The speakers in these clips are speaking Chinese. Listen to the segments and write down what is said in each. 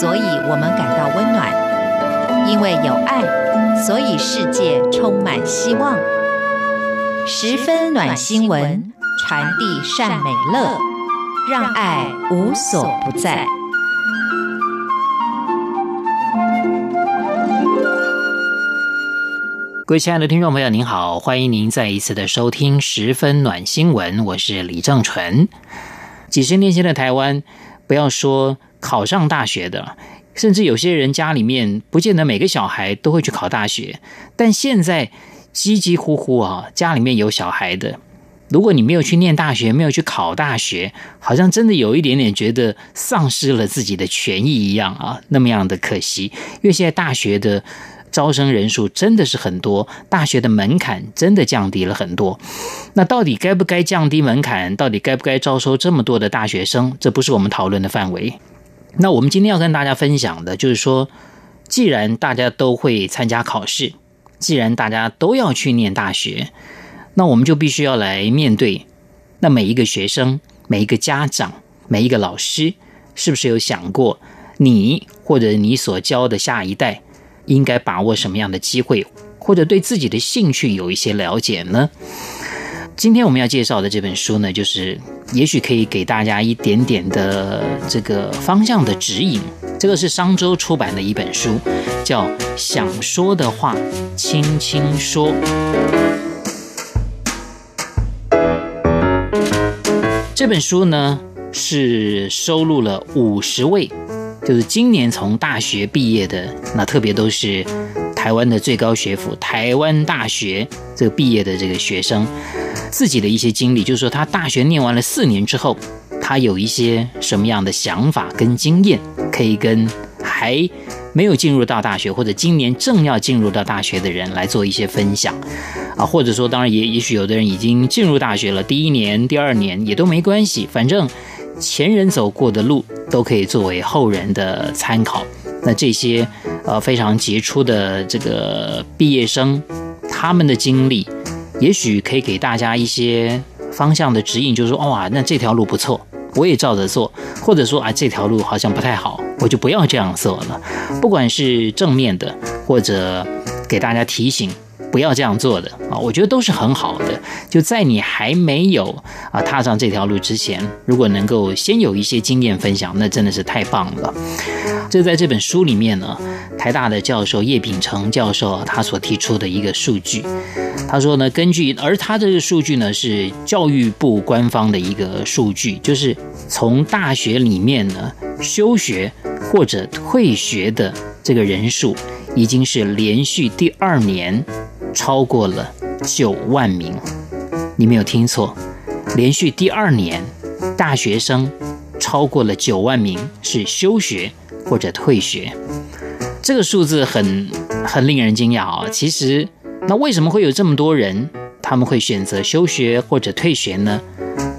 所以我们感到温暖；因为有爱，所以世界充满希望。十分暖新闻，传递善美乐，让爱无所不在。各位亲爱的听众朋友，您好，欢迎您再一次的收听《十分暖新闻》，我是李正纯。几十年前的台湾，不要说考上大学的，甚至有些人家里面不见得每个小孩都会去考大学。但现在，几几乎乎啊，家里面有小孩的，如果你没有去念大学，没有去考大学，好像真的有一点点觉得丧失了自己的权益一样啊，那么样的可惜。因为现在大学的。招生人数真的是很多，大学的门槛真的降低了很多。那到底该不该降低门槛？到底该不该招收这么多的大学生？这不是我们讨论的范围。那我们今天要跟大家分享的就是说，既然大家都会参加考试，既然大家都要去念大学，那我们就必须要来面对，那每一个学生、每一个家长、每一个老师，是不是有想过你或者你所教的下一代？应该把握什么样的机会，或者对自己的兴趣有一些了解呢？今天我们要介绍的这本书呢，就是也许可以给大家一点点的这个方向的指引。这个是商周出版的一本书，叫《想说的话，轻轻说》。这本书呢，是收录了五十位。就是今年从大学毕业的，那特别都是台湾的最高学府台湾大学这个毕业的这个学生，自己的一些经历，就是说他大学念完了四年之后，他有一些什么样的想法跟经验，可以跟还没有进入到大学或者今年正要进入到大学的人来做一些分享啊，或者说当然也也许有的人已经进入大学了，第一年、第二年也都没关系，反正。前人走过的路都可以作为后人的参考。那这些呃非常杰出的这个毕业生，他们的经历，也许可以给大家一些方向的指引，就是说，哇，那这条路不错，我也照着做；或者说啊，这条路好像不太好，我就不要这样做了。不管是正面的，或者给大家提醒。不要这样做的啊！我觉得都是很好的。就在你还没有啊踏上这条路之前，如果能够先有一些经验分享，那真的是太棒了。这在这本书里面呢，台大的教授叶秉成教授他所提出的一个数据，他说呢，根据而他这个数据呢是教育部官方的一个数据，就是从大学里面呢休学或者退学的这个人数，已经是连续第二年。超过了九万名，你没有听错，连续第二年，大学生超过了九万名是休学或者退学，这个数字很很令人惊讶啊！其实，那为什么会有这么多人他们会选择休学或者退学呢？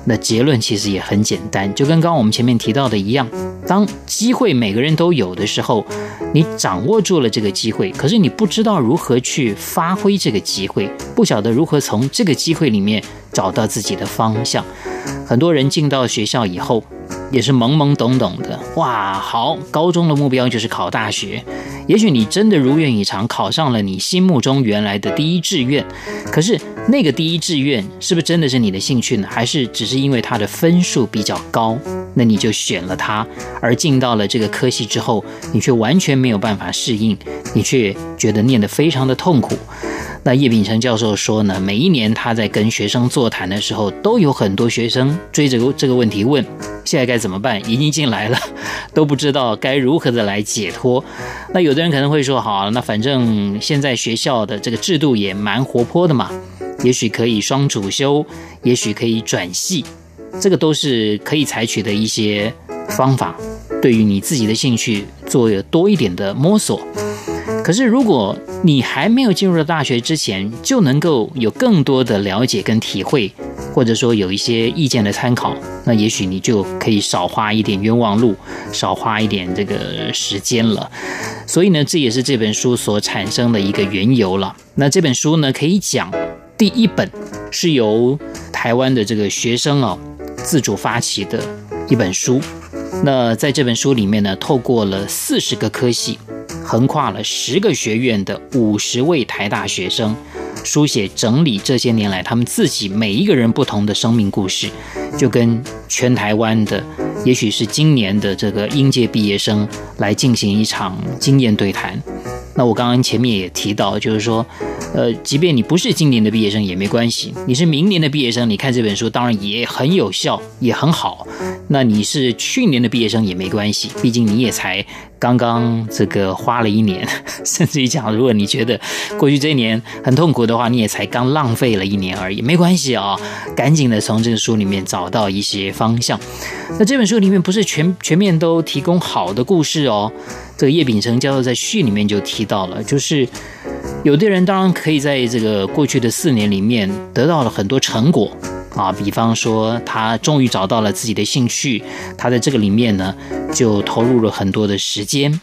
那结论其实也很简单，就跟刚刚我们前面提到的一样，当机会每个人都有的时候，你掌握住了这个机会，可是你不知道如何去发挥这个机会，不晓得如何从这个机会里面找到自己的方向。很多人进到学校以后，也是懵懵懂懂的。哇，好，高中的目标就是考大学。也许你真的如愿以偿，考上了你心目中原来的第一志愿。可是那个第一志愿是不是真的是你的兴趣呢？还是只是因为它的分数比较高，那你就选了它，而进到了这个科系之后，你却完全没有办法适应，你却觉得念得非常的痛苦。那叶秉成教授说呢，每一年他在跟学生座谈的时候，都有很多学生追着这个问题问：现在该怎么办？已经进来了，都不知道该如何的来解脱。那有的人可能会说：好，那反正现在学校的这个制度也蛮活泼的嘛，也许可以双主修，也许可以转系，这个都是可以采取的一些方法，对于你自己的兴趣做多一点的摸索。可是，如果你还没有进入到大学之前，就能够有更多的了解跟体会，或者说有一些意见的参考，那也许你就可以少花一点冤枉路，少花一点这个时间了。所以呢，这也是这本书所产生的一个缘由了。那这本书呢，可以讲第一本是由台湾的这个学生啊自主发起的一本书。那在这本书里面呢，透过了四十个科系，横跨了十个学院的五十位台大学生，书写整理这些年来他们自己每一个人不同的生命故事，就跟全台湾的，也许是今年的这个应届毕业生来进行一场经验对谈。那我刚刚前面也提到，就是说，呃，即便你不是今年的毕业生也没关系，你是明年的毕业生，你看这本书当然也很有效，也很好。那你是去年的毕业生也没关系，毕竟你也才刚刚这个花了一年，甚至于讲，如果你觉得过去这一年很痛苦的话，你也才刚浪费了一年而已，没关系啊，赶紧的从这个书里面找到一些方向。那这本书里面不是全全面都提供好的故事哦。这个叶秉成教授在序里面就提到了，就是有的人当然可以在这个过去的四年里面得到了很多成果啊，比方说他终于找到了自己的兴趣，他在这个里面呢就投入了很多的时间。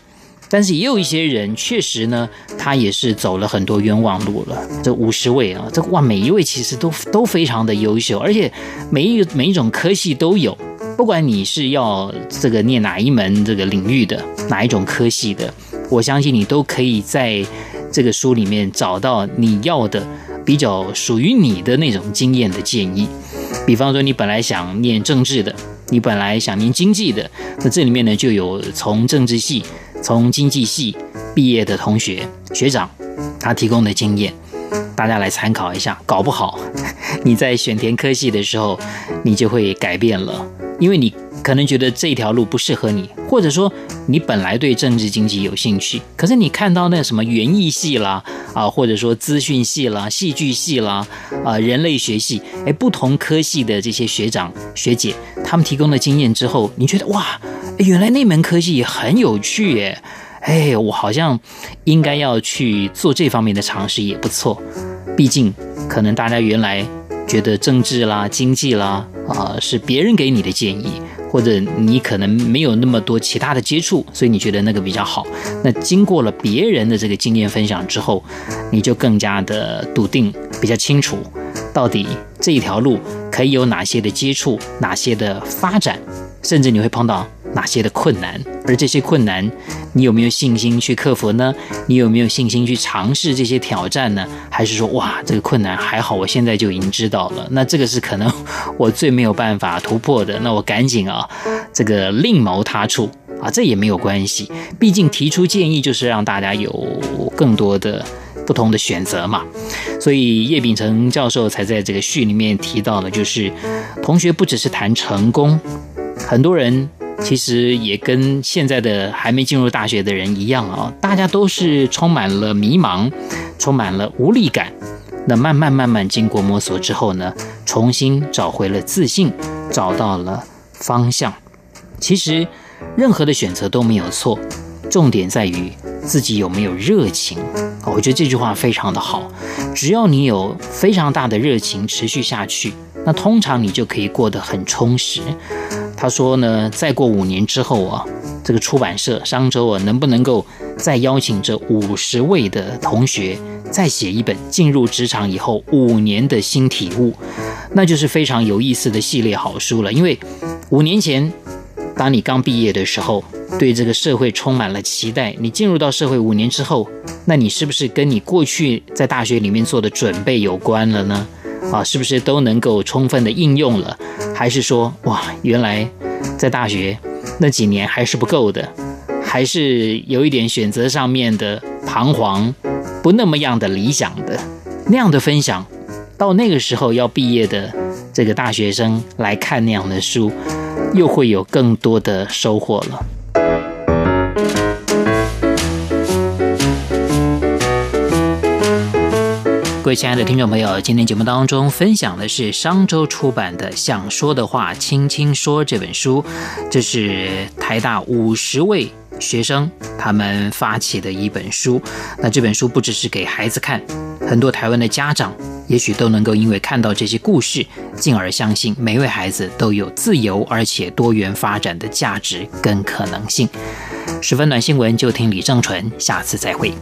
但是也有一些人确实呢，他也是走了很多冤枉路了。这五十位啊，这哇，每一位其实都都非常的优秀，而且每一每一种科系都有。不管你是要这个念哪一门这个领域的哪一种科系的，我相信你都可以在这个书里面找到你要的比较属于你的那种经验的建议。比方说，你本来想念政治的，你本来想念经济的，那这里面呢就有从政治系、从经济系毕业的同学学长他提供的经验，大家来参考一下。搞不好你在选填科系的时候，你就会改变了。因为你可能觉得这条路不适合你，或者说你本来对政治经济有兴趣，可是你看到那什么园艺系啦，啊，或者说资讯系啦、戏剧系啦，啊，人类学系，哎，不同科系的这些学长学姐，他们提供的经验之后，你觉得哇，原来那门科系很有趣耶，哎，我好像应该要去做这方面的尝试也不错，毕竟可能大家原来。觉得政治啦、经济啦，啊、是别人给你的建议，或者你可能没有那么多其他的接触，所以你觉得那个比较好。那经过了别人的这个经验分享之后，你就更加的笃定，比较清楚，到底这一条路可以有哪些的接触，哪些的发展，甚至你会碰到。哪些的困难，而这些困难，你有没有信心去克服呢？你有没有信心去尝试这些挑战呢？还是说，哇，这个困难还好，我现在就已经知道了。那这个是可能我最没有办法突破的。那我赶紧啊，这个另谋他处啊，这也没有关系。毕竟提出建议就是让大家有更多的不同的选择嘛。所以叶秉成教授才在这个序里面提到的，就是同学不只是谈成功，很多人。其实也跟现在的还没进入大学的人一样啊，大家都是充满了迷茫，充满了无力感。那慢慢慢慢经过摸索之后呢，重新找回了自信，找到了方向。其实任何的选择都没有错，重点在于自己有没有热情。我觉得这句话非常的好，只要你有非常大的热情持续下去，那通常你就可以过得很充实。他说呢，再过五年之后啊，这个出版社商周啊，能不能够再邀请这五十位的同学再写一本进入职场以后五年的新体悟，那就是非常有意思的系列好书了。因为五年前，当你刚毕业的时候，对这个社会充满了期待，你进入到社会五年之后，那你是不是跟你过去在大学里面做的准备有关了呢？啊，是不是都能够充分的应用了？还是说，哇，原来在大学那几年还是不够的，还是有一点选择上面的彷徨，不那么样的理想的那样的分享，到那个时候要毕业的这个大学生来看那样的书，又会有更多的收获了。各位亲爱的听众朋友，今天节目当中分享的是商周出版的《想说的话轻轻说》这本书，这是台大五十位学生他们发起的一本书。那这本书不只是给孩子看，很多台湾的家长也许都能够因为看到这些故事，进而相信每位孩子都有自由而且多元发展的价值跟可能性。十分暖新闻就听李正淳，下次再会。